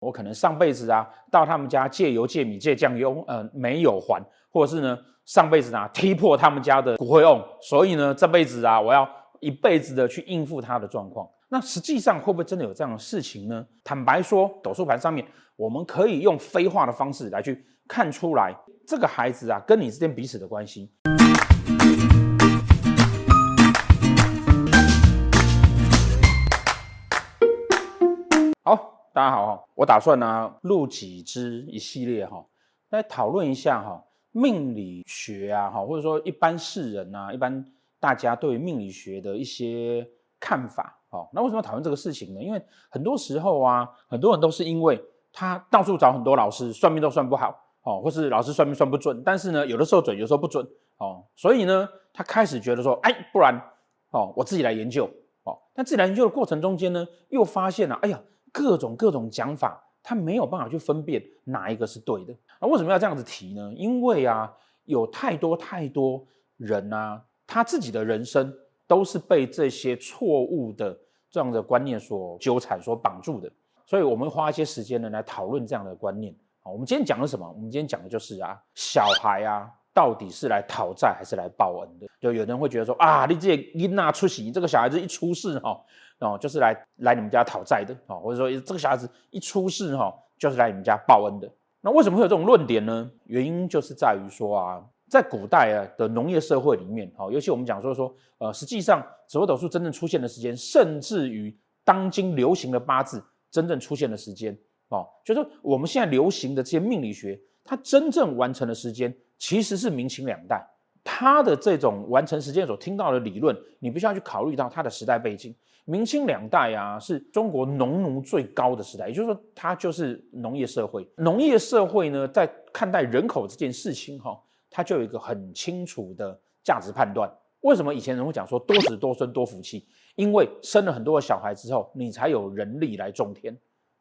我可能上辈子啊到他们家借油借米借酱油，呃没有还，或者是呢上辈子啊踢破他们家的骨灰瓮，所以呢这辈子啊我要一辈子的去应付他的状况。那实际上会不会真的有这样的事情呢？坦白说，斗数盘上面我们可以用飞化的方式来去看出来这个孩子啊跟你之间彼此的关系。大家好，我打算呢录几支一系列哈，来讨论一下哈命理学啊哈，或者说一般世人啊，一般大家对命理学的一些看法。哦，那为什么讨论这个事情呢？因为很多时候啊，很多人都是因为他到处找很多老师算命都算不好，哦，或是老师算命算不准，但是呢，有的时候准，有时候不准，哦，所以呢，他开始觉得说，哎，不然，哦，我自己来研究，哦，但自己来研究的过程中间呢，又发现了，哎呀。各种各种讲法，他没有办法去分辨哪一个是对的。那为什么要这样子提呢？因为啊，有太多太多人啊，他自己的人生都是被这些错误的这样的观念所纠缠、所绑住的。所以，我们花一些时间呢来讨论这样的观念。啊，我们今天讲的什么？我们今天讲的就是啊，小孩啊，到底是来讨债还是来报恩的？就有人会觉得说啊，你这一那出息，这个小孩子一出事哈。哦就是来来你们家讨债的哦，或者说这个小孩子一出事哈，就是来你们家报恩的。那为什么会有这种论点呢？原因就是在于说啊，在古代啊的农业社会里面，哦，尤其我们讲说说，呃，实际上紫微斗数真正出现的时间，甚至于当今流行的八字真正出现的时间，哦，就是说我们现在流行的这些命理学，它真正完成的时间其实是明清两代。他的这种完成时间所听到的理论，你必须要去考虑到他的时代背景。明清两代啊，是中国农奴最高的时代，也就是说，它就是农业社会。农业社会呢，在看待人口这件事情，哈，它就有一个很清楚的价值判断。为什么以前人会讲说多子多孙多福气？因为生了很多的小孩之后，你才有人力来种田，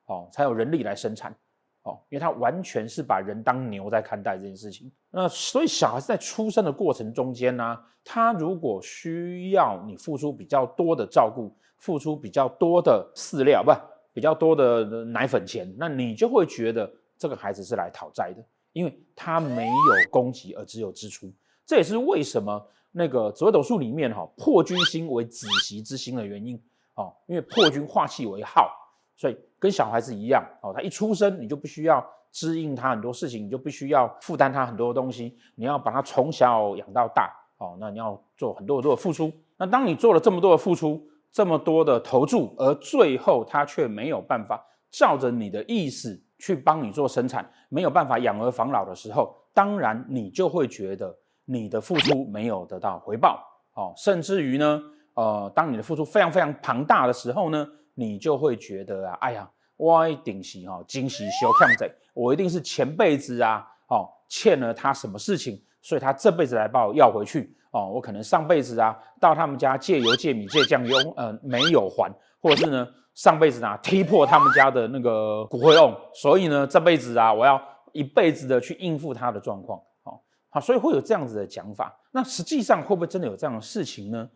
哦，才有人力来生产，哦，因为他完全是把人当牛在看待这件事情。那所以小孩子在出生的过程中间呢，他如果需要你付出比较多的照顾。付出比较多的饲料，不，比较多的奶粉钱，那你就会觉得这个孩子是来讨债的，因为他没有供给而只有支出。这也是为什么那个紫微斗数里面哈破军星为子息之星的原因哦，因为破军化气为耗，所以跟小孩子一样哦，他一出生你就不需要支应他很多事情，你就必须要负担他很多东西，你要把他从小养到大哦，那你要做很多很多的付出。那当你做了这么多的付出，这么多的投注，而最后他却没有办法照着你的意思去帮你做生产，没有办法养儿防老的时候，当然你就会觉得你的付出没有得到回报，哦，甚至于呢，呃，当你的付出非常非常庞大的时候呢，你就会觉得啊，哎呀，我一定是哈，惊喜小看贼，我一定是前辈子啊，哦，欠了他什么事情，所以他这辈子来把我要回去。哦，我可能上辈子啊到他们家借油借米借酱油，呃没有还，或者是呢上辈子啊踢破他们家的那个骨灰瓮，所以呢这辈子啊我要一辈子的去应付他的状况。哦，好，所以会有这样子的讲法。那实际上会不会真的有这样的事情呢？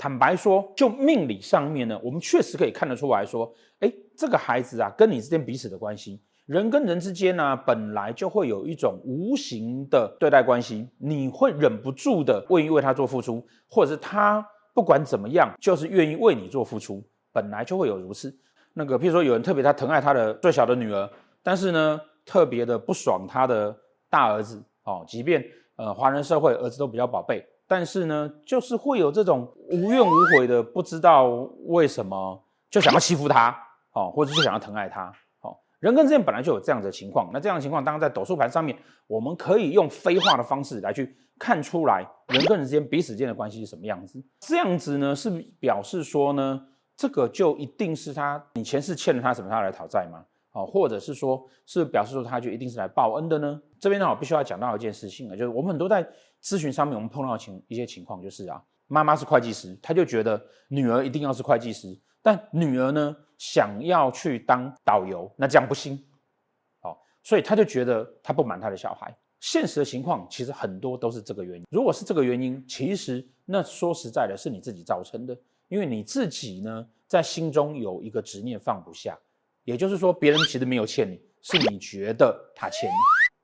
坦白说，就命理上面呢，我们确实可以看得出来说，诶，这个孩子啊跟你之间彼此的关系。人跟人之间呢、本来就会有一种无形的对待关系，你会忍不住的愿意为他做付出，或者是他不管怎么样，就是愿意为你做付出，本来就会有如此。那个，譬如说有人特别他疼爱他的最小的女儿，但是呢，特别的不爽他的大儿子，哦，即便呃华人社会儿子都比较宝贝，但是呢，就是会有这种无怨无悔的，不知道为什么就想要欺负他，哦，或者就想要疼爱他。哦人跟之间本来就有这样子的情况，那这样的情况，当然在斗数盘上面，我们可以用飞化的方式来去看出来，人跟人之间彼此间的关系是什么样子。这样子呢，是表示说呢，这个就一定是他你前世欠了他什么，他来讨债吗？哦，或者是说，是表示说他就一定是来报恩的呢？这边呢，我必须要讲到一件事情啊，就是我们很多在咨询上面，我们碰到情一些情况，就是啊，妈妈是会计师，他就觉得女儿一定要是会计师。但女儿呢，想要去当导游，那这样不行，哦，所以他就觉得他不满他的小孩。现实的情况其实很多都是这个原因。如果是这个原因，其实那说实在的，是你自己造成的，因为你自己呢，在心中有一个执念放不下，也就是说，别人其实没有欠你，是你觉得他欠你。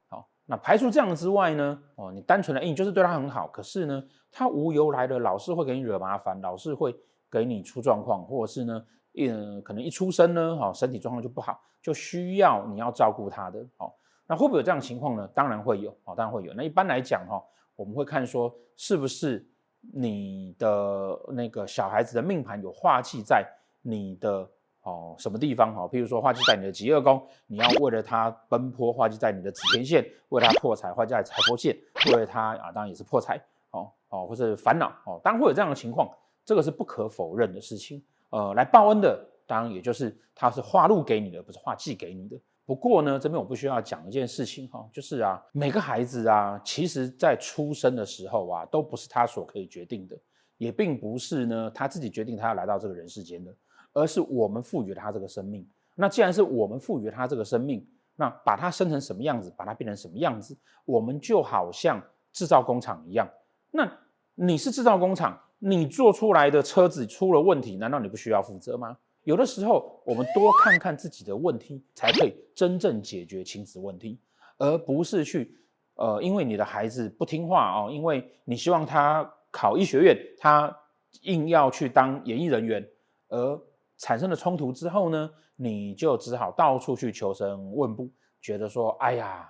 好，那排除这样之外呢，哦，你单纯的，哎，你就是对他很好，可是呢，他无由来的老是会给你惹麻烦，老是会给你出状况，或者是呢，嗯，可能一出生呢，好，身体状况就不好，就需要你要照顾他的。好，那会不会有这样的情况呢？当然会有，哦，当然会有。那一般来讲，哈，我们会看说，是不是你的那个小孩子的命盘有化忌在你的。哦，什么地方？哦，譬如说化忌在你的疾厄宫，你要为了他奔波；化忌在你的紫天线，为了他破财；化忌在财帛线，为了他啊，当然也是破财。哦哦，或者烦恼哦，当然会有这样的情况，这个是不可否认的事情。呃，来报恩的，当然也就是他是化禄给你的，不是化忌给你的。不过呢，这边我不需要讲一件事情哈，就是啊，每个孩子啊，其实在出生的时候啊，都不是他所可以决定的，也并不是呢他自己决定他要来到这个人世间的。而是我们赋予了他这个生命。那既然是我们赋予了他这个生命，那把它生成什么样子，把它变成什么样子，我们就好像制造工厂一样。那你是制造工厂，你做出来的车子出了问题，难道你不需要负责吗？有的时候，我们多看看自己的问题，才可以真正解决亲子问题，而不是去呃，因为你的孩子不听话哦，因为你希望他考医学院，他硬要去当演艺人员，而产生了冲突之后呢，你就只好到处去求神问卜，觉得说，哎呀，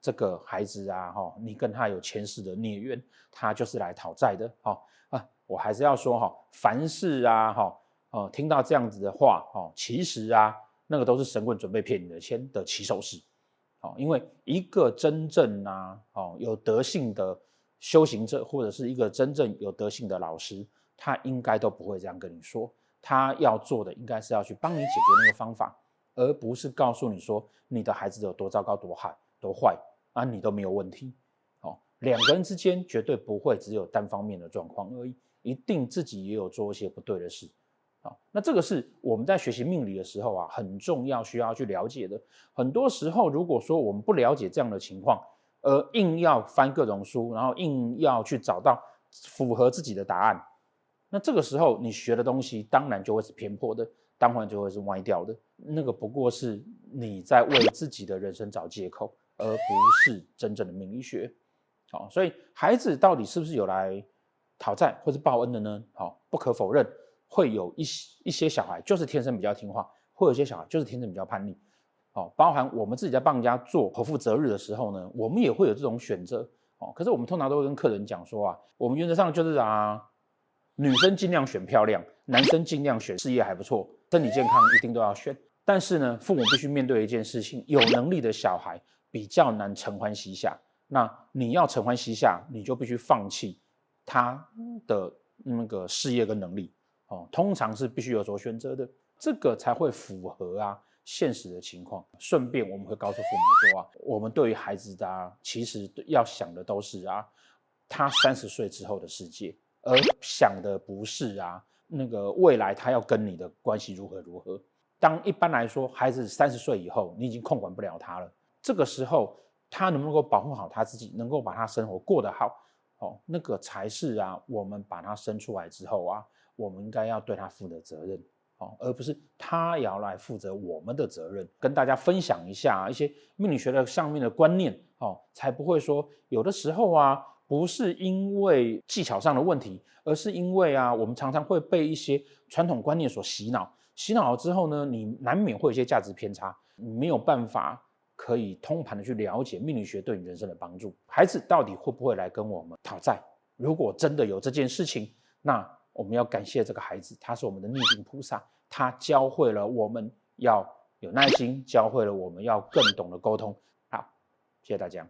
这个孩子啊，哈，你跟他有前世的孽缘，他就是来讨债的，哈啊，我还是要说哈，凡事啊，哈，哦，听到这样子的话，哈，其实啊，那个都是神棍准备骗你的钱的起手式，哦，因为一个真正啊，哦，有德性的修行者，或者是一个真正有德性的老师，他应该都不会这样跟你说。他要做的应该是要去帮你解决那个方法，而不是告诉你说你的孩子有多糟糕、多坏、多坏啊，你都没有问题。哦，两个人之间绝对不会只有单方面的状况而已，一定自己也有做一些不对的事。好，那这个是我们在学习命理的时候啊，很重要需要去了解的。很多时候，如果说我们不了解这样的情况，而硬要翻各种书，然后硬要去找到符合自己的答案。那这个时候，你学的东西当然就会是偏颇的，当然就会是歪掉的。那个不过是你在为自己的人生找借口，而不是真正的命理学。好，所以孩子到底是不是有来讨债或是报恩的呢？好，不可否认，会有一些一些小孩就是天生比较听话，会有一些小孩就是天生比较叛逆。哦，包含我们自己在帮人家做剖腹择日的时候呢，我们也会有这种选择。哦，可是我们通常都会跟客人讲说啊，我们原则上就是啊。女生尽量选漂亮，男生尽量选事业还不错，身体健康一定都要选。但是呢，父母必须面对一件事情：有能力的小孩比较难承欢膝下。那你要承欢膝下，你就必须放弃他的那个事业跟能力哦。通常是必须有所选择的，这个才会符合啊现实的情况。顺便我们会告诉父母说啊，我们对于孩子的啊，其实要想的都是啊，他三十岁之后的世界。而想的不是啊，那个未来他要跟你的关系如何如何。当一般来说，孩子三十岁以后，你已经控管不了他了。这个时候，他能不能够保护好他自己，能够把他生活过得好，哦，那个才是啊，我们把他生出来之后啊，我们应该要对他负的责任，哦，而不是他也要来负责我们的责任。跟大家分享一下一些命理学的上面的观念，哦，才不会说有的时候啊。不是因为技巧上的问题，而是因为啊，我们常常会被一些传统观念所洗脑。洗脑了之后呢，你难免会有一些价值偏差，你没有办法可以通盘的去了解命理学对你人生的帮助。孩子到底会不会来跟我们讨债？如果真的有这件事情，那我们要感谢这个孩子，他是我们的逆境菩萨，他教会了我们要有耐心，教会了我们要更懂得沟通。好，谢谢大家。